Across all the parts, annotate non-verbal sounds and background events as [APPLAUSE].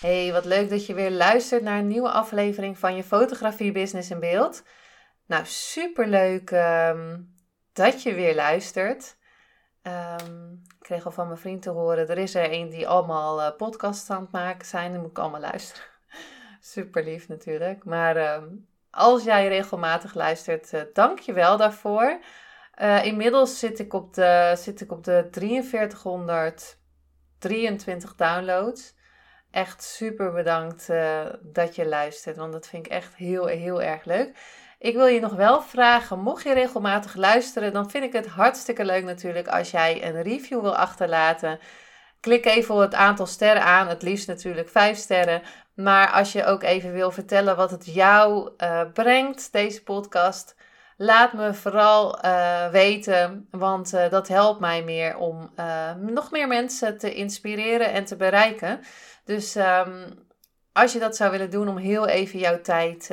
Hey, wat leuk dat je weer luistert naar een nieuwe aflevering van je fotografie business in beeld. Nou, superleuk um, dat je weer luistert. Um, ik kreeg al van mijn vriend te horen, er is er een die allemaal uh, podcasts aan het maken zijn. Dan moet ik allemaal luisteren. [LAUGHS] Super lief natuurlijk. Maar um, als jij regelmatig luistert, uh, dank je wel daarvoor. Uh, inmiddels zit ik op de, zit ik op de 4323 downloads echt super bedankt uh, dat je luistert, want dat vind ik echt heel, heel erg leuk. Ik wil je nog wel vragen, mocht je regelmatig luisteren, dan vind ik het hartstikke leuk natuurlijk als jij een review wil achterlaten. Klik even het aantal sterren aan, het liefst natuurlijk 5 sterren. Maar als je ook even wil vertellen wat het jou uh, brengt, deze podcast, laat me vooral uh, weten, want uh, dat helpt mij meer om nog meer mensen te inspireren en te bereiken. Dus um, als je dat zou willen doen om heel even jouw tijd,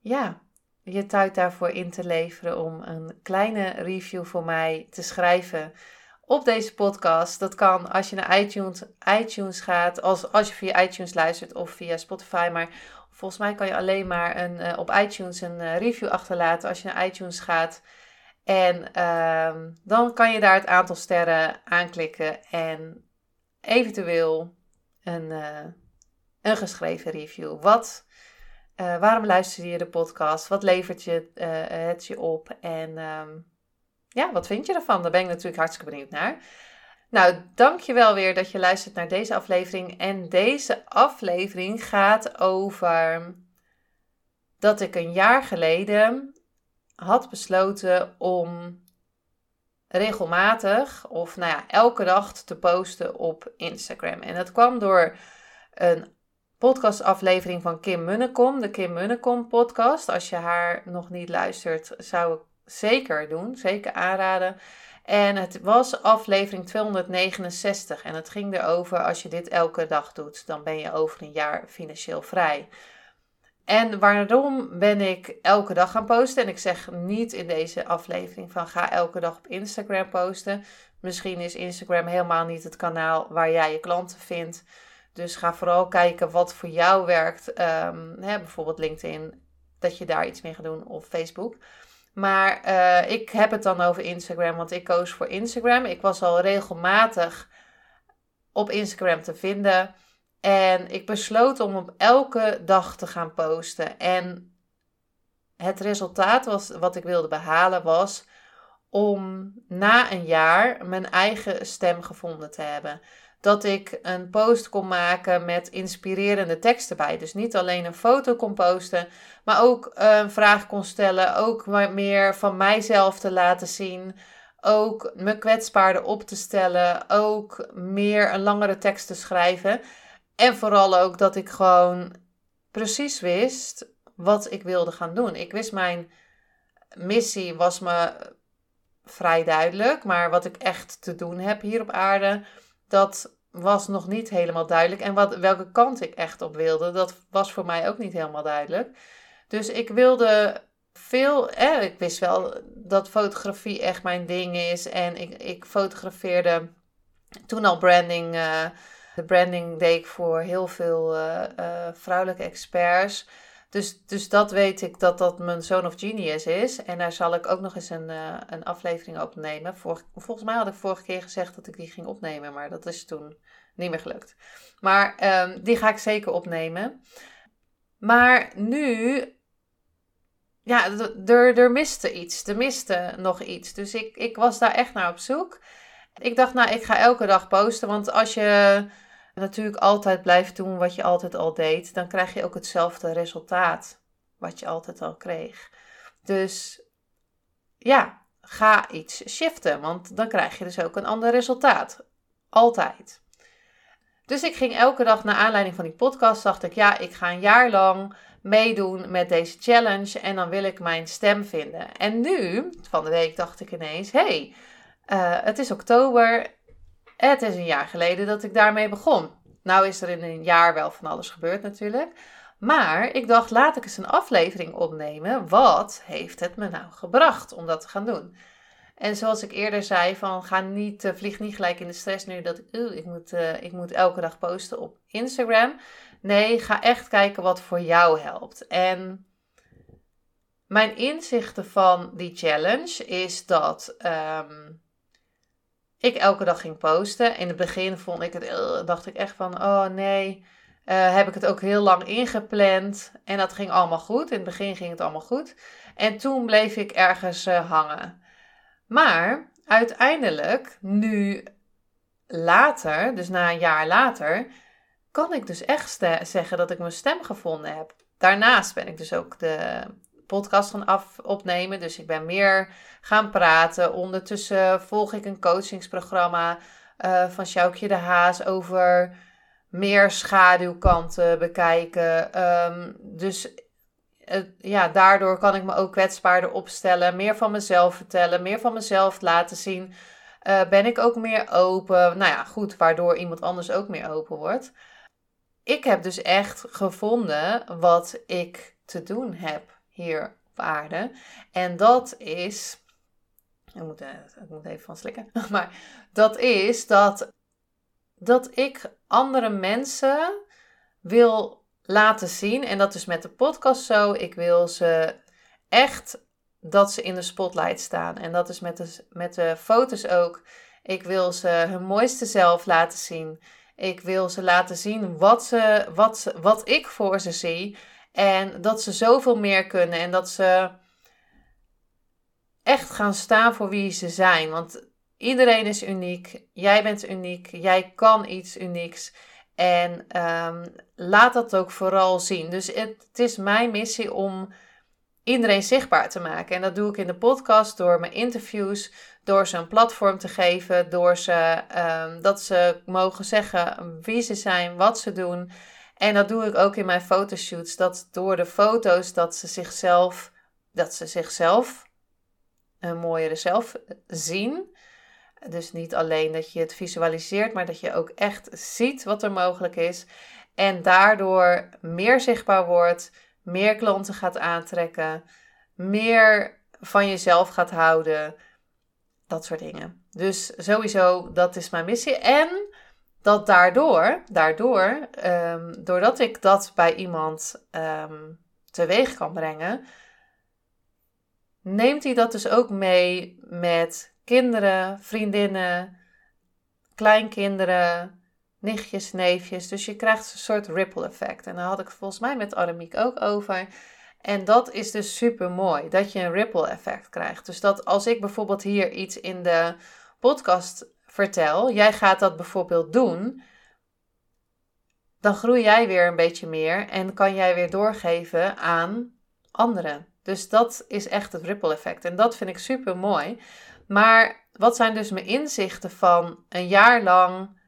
ja, je tijd daarvoor in te leveren om een kleine review voor mij te schrijven op deze podcast. Dat kan als je naar iTunes, iTunes gaat, als, als je via iTunes luistert of via Spotify. Maar volgens mij kan je alleen maar een, uh, op iTunes een uh, review achterlaten als je naar iTunes gaat. En uh, dan kan je daar het aantal sterren aanklikken en eventueel een, uh, een geschreven review. Wat, waarom luister je de podcast? Wat levert je, het je op? En um, ja, wat vind je ervan? Daar ben ik natuurlijk hartstikke benieuwd naar. Nou, dankjewel weer dat je luistert naar deze aflevering. En deze aflevering gaat over dat ik een jaar geleden had besloten om regelmatig of nou ja, elke dag te posten op Instagram. En dat kwam door een podcastaflevering van Kim Munnekom, de Kim Munnekom podcast. Als je haar nog niet luistert, zou ik zeker doen, zeker aanraden. En het was aflevering 269 en het ging erover als je dit elke dag doet, dan ben je over een jaar financieel vrij. En waarom ben ik elke dag gaan posten? En ik zeg niet in deze aflevering van ga elke dag op Instagram posten. Misschien is Instagram helemaal niet het kanaal waar jij je klanten vindt. Dus ga vooral kijken wat voor jou werkt. Um, hè, bijvoorbeeld LinkedIn, dat je daar iets mee gaat doen of Facebook. Maar uh, ik heb het dan over Instagram, want ik koos voor Instagram. Ik was al regelmatig op Instagram te vinden. En ik besloot om op elke dag te gaan posten. En het resultaat was, wat ik wilde behalen was om na een jaar mijn eigen stem gevonden te hebben. Dat ik een post kon maken met inspirerende teksten bij. Dus niet alleen een foto kon posten, maar ook een vraag kon stellen. Ook meer van mijzelf te laten zien. Ook me kwetsbaarder op te stellen. Ook meer een langere tekst te schrijven. En vooral ook dat ik gewoon precies wist wat ik wilde gaan doen. Ik wist mijn missie was me vrij duidelijk, maar wat ik echt te doen heb hier op aarde, dat was nog niet helemaal duidelijk. En wat, welke kant ik echt op wilde, dat was voor mij ook niet helemaal duidelijk. Dus ik wilde veel, eh, ik wist wel dat fotografie echt mijn ding is. En ik, ik fotografeerde toen al branding. Uh, de branding deed ik voor heel veel uh, uh, vrouwelijke experts. Dus, dus dat weet ik dat dat mijn Zone of Genius is. En daar zal ik ook nog eens een, uh, een aflevering opnemen. Vor, volgens mij had ik vorige keer gezegd dat ik die ging opnemen, maar dat is toen niet meer gelukt. Maar um, die ga ik zeker opnemen. Maar nu, ja, er, er miste iets. Er miste nog iets. Dus ik, ik was daar echt naar op zoek. Ik dacht, nou, ik ga elke dag posten. Want als je natuurlijk altijd blijft doen wat je altijd al deed, dan krijg je ook hetzelfde resultaat wat je altijd al kreeg. Dus ja, ga iets shiften, want dan krijg je dus ook een ander resultaat. Altijd. Dus ik ging elke dag naar aanleiding van die podcast, dacht ik, ja, ik ga een jaar lang meedoen met deze challenge en dan wil ik mijn stem vinden. En nu, van de week, dacht ik ineens, hey, uh, het is oktober, het is een jaar geleden dat ik daarmee begon. Nou is er in een jaar wel van alles gebeurd natuurlijk. Maar ik dacht, laat ik eens een aflevering opnemen. Wat heeft het me nou gebracht om dat te gaan doen? En zoals ik eerder zei, van ga niet, uh, vlieg niet gelijk in de stress nu dat uh, ik, moet, uh, ik moet elke dag posten op Instagram. Nee, ga echt kijken wat voor jou helpt. En mijn inzichten van die challenge is dat um, ik elke dag ging posten. In het begin vond ik het, dacht ik echt van, oh nee, uh, heb ik het ook heel lang ingepland. En dat ging allemaal goed. In het begin ging het allemaal goed. En toen bleef ik ergens uh, hangen. Maar uiteindelijk, nu later, dus na een jaar later, kan ik dus echt zeggen dat ik mijn stem gevonden heb. Daarnaast ben ik dus ook de podcast gaan af opnemen. Dus ik ben meer gaan praten. Ondertussen volg ik een coachingsprogramma uh, van Sjoukje de Haas over meer schaduwkanten bekijken. Um, dus uh, ja, daardoor kan ik me ook kwetsbaarder opstellen. Meer van mezelf vertellen. Meer van mezelf laten zien. Uh, ben ik ook meer open. Nou ja, goed, waardoor iemand anders ook meer open wordt. Ik heb dus echt gevonden wat ik te doen heb hier op aarde. En dat is. Ik moet, ik moet even van slikken. [LAUGHS] Maar dat is dat, dat ik andere mensen wil laten zien. En dat is met de podcast zo. Ik wil ze echt dat ze in de spotlight staan. En dat is met de, met de foto's ook. Ik wil ze hun mooiste zelf laten zien. Ik wil ze laten zien wat, ze, wat, ze, wat ik voor ze zie. En dat ze zoveel meer kunnen. En dat ze echt gaan staan voor wie ze zijn. Want iedereen is uniek. Jij bent uniek. Jij kan iets unieks. En um, laat dat ook vooral zien. Dus het, is mijn missie om iedereen zichtbaar te maken. En dat doe ik in de podcast door mijn interviews, door ze een platform te geven, door ze um, dat ze mogen zeggen wie ze zijn, wat ze doen. En dat doe ik ook in mijn fotoshoots. Dat door de foto's dat ze zichzelf, dat ze zichzelf een mooiere zelf zien. Dus niet alleen dat je het visualiseert, maar dat je ook echt ziet wat er mogelijk is. En daardoor meer zichtbaar wordt, meer klanten gaat aantrekken, meer van jezelf gaat houden. Dat soort dingen. Dus sowieso, dat is mijn missie. En dat daardoor, daardoor um, doordat ik dat bij iemand um, teweeg kan brengen, neemt hij dat dus ook mee met kinderen, vriendinnen, kleinkinderen, nichtjes, neefjes. Dus je krijgt een soort ripple effect. En daar had ik volgens mij met Aramiek ook over. En dat is dus super mooi, dat je een ripple effect krijgt. Dus dat als ik bijvoorbeeld hier iets in de podcast vertel, jij gaat dat bijvoorbeeld doen, dan groei jij weer een beetje meer en kan jij weer doorgeven aan anderen. Dus dat is echt het ripple effect. En dat vind ik super mooi. Maar wat zijn dus mijn inzichten van een jaar lang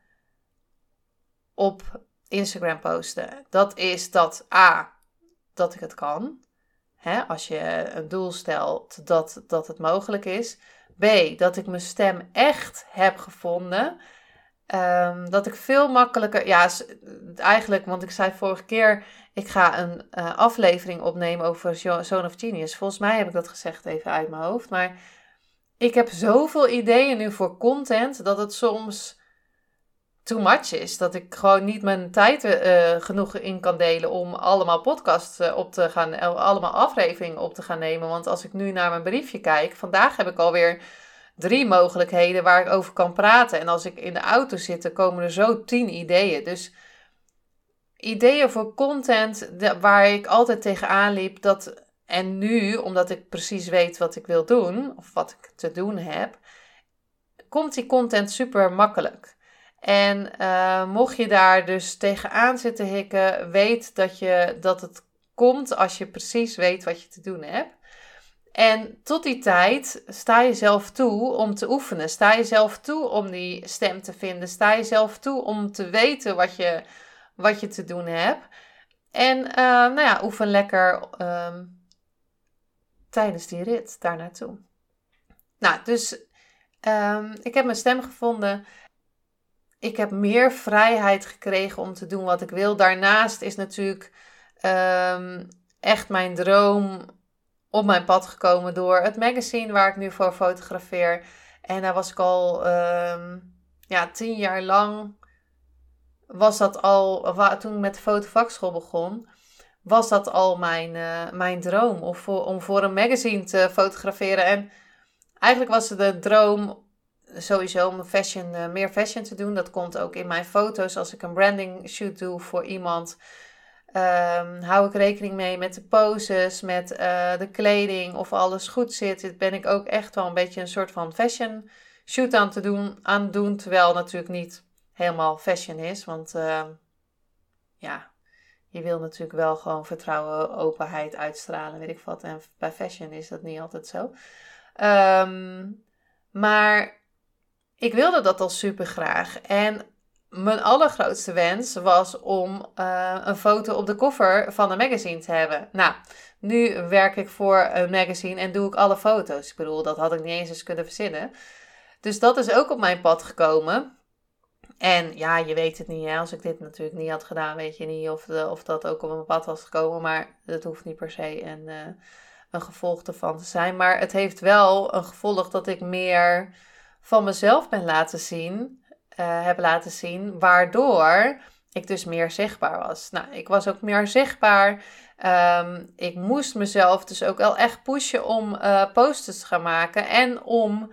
op Instagram posten? Dat is dat A, dat ik het kan. Als je een doel stelt dat, dat het mogelijk is. B, dat ik mijn stem echt heb gevonden. Um, dat ik veel makkelijker, ja, eigenlijk, want ik zei vorige keer, ik ga een uh, aflevering opnemen over Zone of Genius. Volgens mij heb ik dat gezegd even uit mijn hoofd. Maar ik heb zoveel ideeën nu voor content dat het soms too much is. Dat ik gewoon niet mijn tijd uh, genoeg in kan delen om allemaal podcasts uh, op te gaan, allemaal afleveringen op te gaan nemen. Want als ik nu naar mijn briefje kijk, vandaag heb ik alweer drie mogelijkheden waar ik over kan praten. En als ik in de auto zit, komen er zo tien ideeën. Dus ideeën voor content waar ik altijd tegenaan liep. Dat, en nu, omdat ik precies weet wat ik wil doen, of wat ik te doen heb, komt die content super makkelijk. En uh, mocht je daar dus tegenaan zitten hikken, weet dat, je, dat het komt als je precies weet wat je te doen hebt. En tot die tijd sta je zelf toe om te oefenen. Sta je zelf toe om die stem te vinden. Sta je zelf toe om te weten wat je, wat je te doen hebt. En uh, nou ja, oefen lekker ehm, tijdens die rit daar naartoe. Nou, dus um, ik heb mijn stem gevonden. Ik heb meer vrijheid gekregen om te doen wat ik wil. Daarnaast is natuurlijk um, echt mijn droom op mijn pad gekomen door het magazine waar ik nu voor fotografeer. En daar was ik al um, ja, tien jaar lang. Was dat al, toen ik met de fotovakschool begon, was dat al mijn, uh, mijn droom of om voor een magazine te fotograferen. En eigenlijk was het de droom sowieso om fashion, uh, meer fashion te doen. Dat komt ook in mijn foto's als ik een branding shoot doe voor iemand Um, hou ik rekening mee met de poses, met uh, de kleding, of alles goed zit. Ben ik ook echt wel een beetje een soort van fashion shoot aan te doen, aan doen terwijl natuurlijk niet helemaal fashion is. Want uh, ja, je wil natuurlijk wel gewoon vertrouwen, openheid uitstralen, weet ik wat. En bij fashion is dat niet altijd zo. Um, maar ik wilde dat al super graag. En mijn allergrootste wens was om uh, een foto op de cover van een magazine te hebben. Nou, nu werk ik voor een magazine en doe ik alle foto's. Ik bedoel, dat had ik niet eens eens kunnen verzinnen. Dus dat is ook op mijn pad gekomen. En ja, je weet het niet. Hè? Als ik dit natuurlijk niet had gedaan, weet je niet of, of dat ook op mijn pad was gekomen. Maar dat hoeft niet per se een, uh, een gevolg ervan te zijn. Maar het heeft wel een gevolg dat ik meer van mezelf ben laten zien uh, heb laten zien, waardoor ik dus meer zichtbaar was. Nou, ik was ook meer zichtbaar. Um, ik moest mezelf dus ook wel echt pushen om uh, posters te gaan maken en om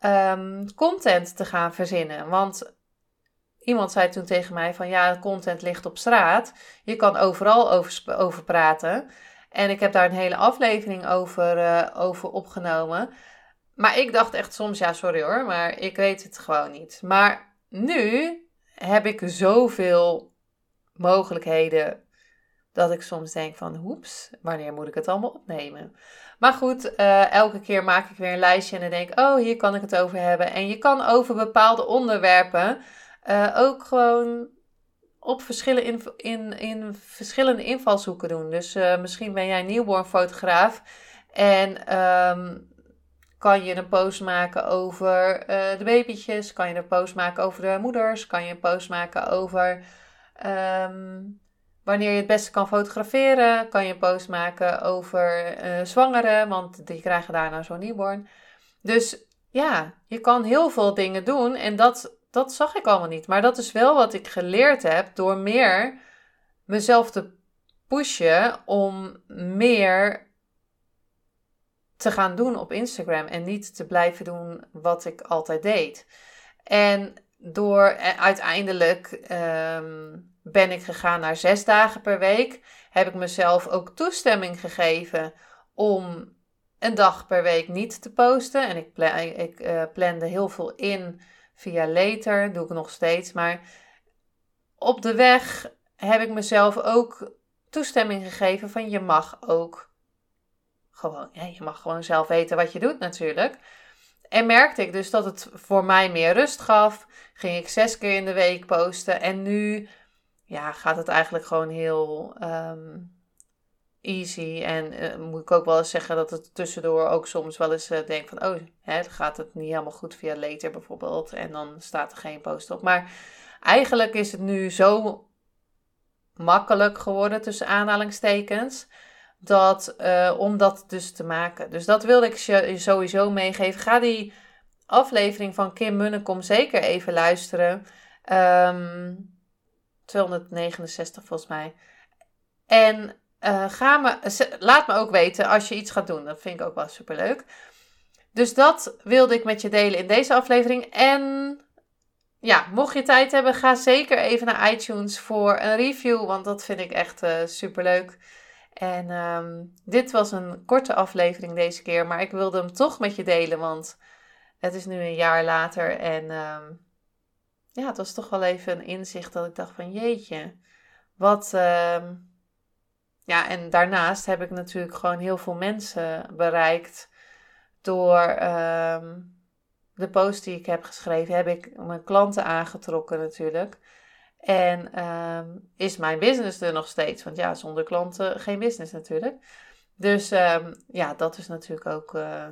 um, content te gaan verzinnen. Want iemand zei toen tegen mij van ja, content ligt op straat. Je kan overal over, over praten. En ik heb daar een hele aflevering over, uh, over opgenomen. Maar ik dacht echt soms, ja, sorry hoor, maar ik weet het gewoon niet. Maar nu heb ik zoveel mogelijkheden dat ik soms denk van hoeps, wanneer moet ik het allemaal opnemen? Maar goed, uh, elke keer maak ik weer een lijstje en dan denk ik, oh, hier kan ik het over hebben. En je kan over bepaalde onderwerpen uh, ook gewoon op in, in, in verschillende invalshoeken doen. Dus uh, misschien ben jij newborn fotograaf en um, kan je een post maken over uh, de babytjes? Kan je een post maken over de moeders? Kan je een post maken over um, wanneer je het beste kan fotograferen? Kan je een post maken over uh, zwangeren? Want die krijgen daarna zo'n newborn. Dus ja, je kan heel veel dingen doen en dat, dat zag ik allemaal niet. Maar dat is wel wat ik geleerd heb door meer mezelf te pushen om meer te gaan doen op Instagram en niet te blijven doen wat ik altijd deed. En door eh, uiteindelijk um, ben ik gegaan naar zes dagen per week. Heb ik mezelf ook toestemming gegeven om een dag per week niet te posten. En ik, ik uh, plande heel veel in via later, doe ik nog steeds. Maar op de weg heb ik mezelf ook toestemming gegeven van je mag ook gewoon, je mag gewoon zelf weten wat je doet natuurlijk. En merkte ik dus dat het voor mij meer rust gaf. Ging ik zes keer in de week posten. En nu ja, gaat het eigenlijk gewoon heel um, easy. En uh, moet ik ook wel eens zeggen dat het tussendoor ook soms wel eens uh, denk van... Oh, hè, gaat het niet helemaal goed via later bijvoorbeeld. En dan staat er geen post op. Maar eigenlijk is het nu zo makkelijk geworden tussen aanhalingstekens dat, uh, om dat dus te maken. Dus dat wilde ik je sowieso meegeven. Ga die aflevering van Kim Munnekom zeker even luisteren. Um, ehm, 269 volgens mij. En uh, ga me, laat me ook weten als je iets gaat doen. Dat vind ik ook wel super leuk. Dus dat wilde ik met je delen in deze aflevering. En ja, mocht je tijd hebben, ga zeker even naar iTunes voor een review. Want dat vind ik echt uh, super leuk. En um, dit was een korte aflevering deze keer, maar ik wilde hem toch met je delen, want het is nu een jaar later en um, ja, het was toch wel even een inzicht dat ik dacht van jeetje, wat, um, ja, en daarnaast heb ik natuurlijk gewoon heel veel mensen bereikt door ehm, de post die ik heb geschreven. Heb ik mijn klanten aangetrokken natuurlijk. En ehm, is mijn business er nog steeds? Want ja, zonder klanten geen business natuurlijk. Dus ehm, ja, dat is natuurlijk ook uh,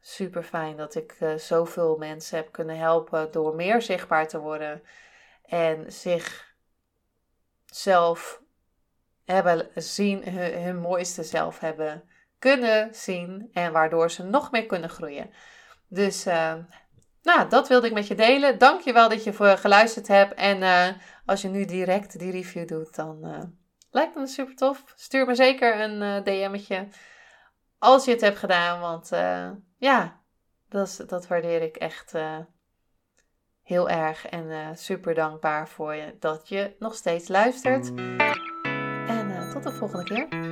super fijn dat ik uh, zoveel mensen heb kunnen helpen door meer zichtbaar te worden en zich zelf hebben zien, hun, mooiste zelf hebben kunnen zien en waardoor ze nog meer kunnen groeien. Dus uh, nou, dat wilde ik met je delen. Dank je wel dat je voor geluisterd hebt. En uh, als je nu direct die review doet, dan uh, lijkt me super tof. Stuur me zeker een DM'tje als je het hebt gedaan. Want ja, dat, dat waardeer ik echt heel erg. En super dankbaar voor je dat je nog steeds luistert. En tot de volgende keer.